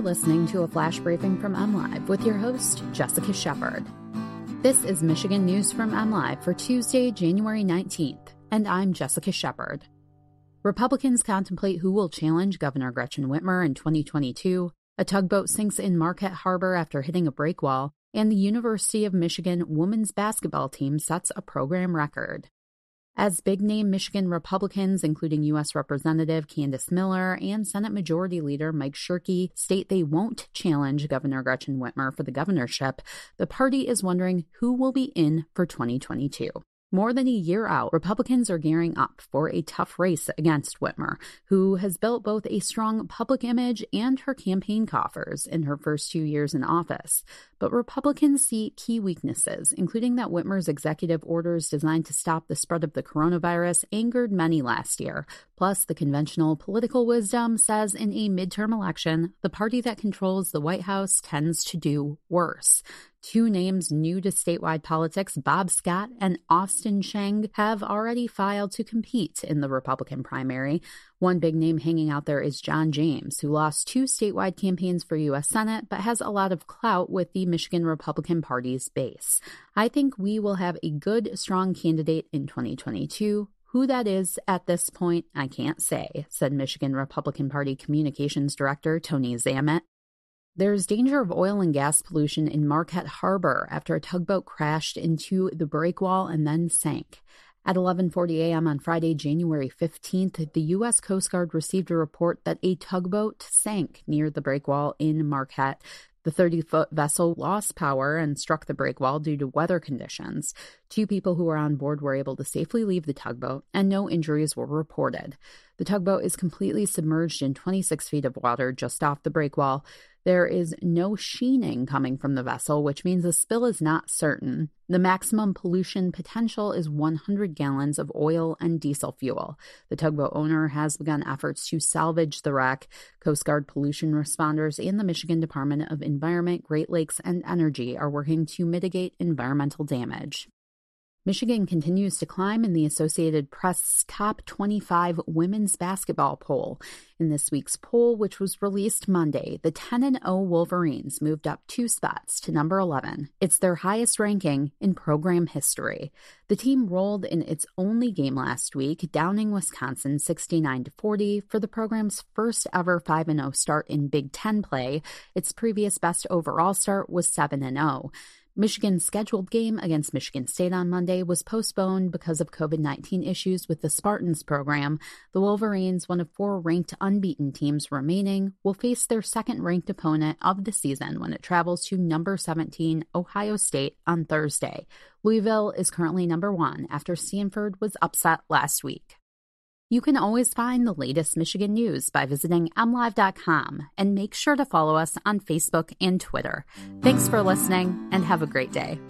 You're listening to a flash briefing from MLive with your host, Jessica Shepard. This is Michigan News from MLive for Tuesday, January 19th, and I'm Jessica Shepard. Republicans contemplate who will challenge Governor Gretchen Whitmer in 2022. A tugboat sinks in Marquette Harbor after hitting a break wall, and the University of Michigan women's basketball team sets a program record. As big name Michigan Republicans, including U.S. Representative Candice Miller and Senate Majority Leader Mike Shirkey, state they won't challenge Governor Gretchen Whitmer for the governorship, the party is wondering who will be in for 2022. More than a year out, Republicans are gearing up for a tough race against Whitmer, who has built both a strong public image and her campaign coffers in her first two years in office. But Republicans see key weaknesses, including that Whitmer's executive orders designed to stop the spread of the coronavirus angered many last year. Plus, the conventional political wisdom says in a midterm election, the party that controls the White House tends to do worse. Two names new to statewide politics, Bob Scott and Austin Sheng, have already filed to compete in the Republican primary. One big name hanging out there is John James, who lost two statewide campaigns for U.S. Senate but has a lot of clout with the Michigan Republican Party's base. I think we will have a good, strong candidate in 2022. Who that is at this point, I can't say, said Michigan Republican Party Communications Director Tony Zammit. There's danger of oil and gas pollution in Marquette Harbor after a tugboat crashed into the breakwall and then sank. At 11:40 a.m. on Friday, January 15th, the U.S. Coast Guard received a report that a tugboat sank near the breakwall in Marquette. The 30 foot vessel lost power and struck the breakwall due to weather conditions. Two people who were on board were able to safely leave the tugboat, and no injuries were reported. The tugboat is completely submerged in 26 feet of water just off the breakwall. There is no sheening coming from the vessel, which means the spill is not certain. The maximum pollution potential is 100 gallons of oil and diesel fuel. The tugboat owner has begun efforts to salvage the wreck. Coast Guard pollution responders and the Michigan Department of Environment, Great Lakes, and Energy are working to mitigate environmental damage. Michigan continues to climb in the Associated Press Top 25 Women's Basketball poll. In this week's poll, which was released Monday, the 10 and 0 Wolverines moved up two spots to number 11. It's their highest ranking in program history. The team rolled in its only game last week, downing Wisconsin 69 40 for the program's first ever 5 0 start in Big Ten play. Its previous best overall start was 7 0. Michigan's scheduled game against Michigan State on Monday was postponed because of COVID 19 issues with the Spartans program. The Wolverines, one of four ranked unbeaten teams remaining, will face their second ranked opponent of the season when it travels to number 17 Ohio State on Thursday. Louisville is currently number one after Stanford was upset last week. You can always find the latest Michigan news by visiting mlive.com and make sure to follow us on Facebook and Twitter. Thanks for listening and have a great day.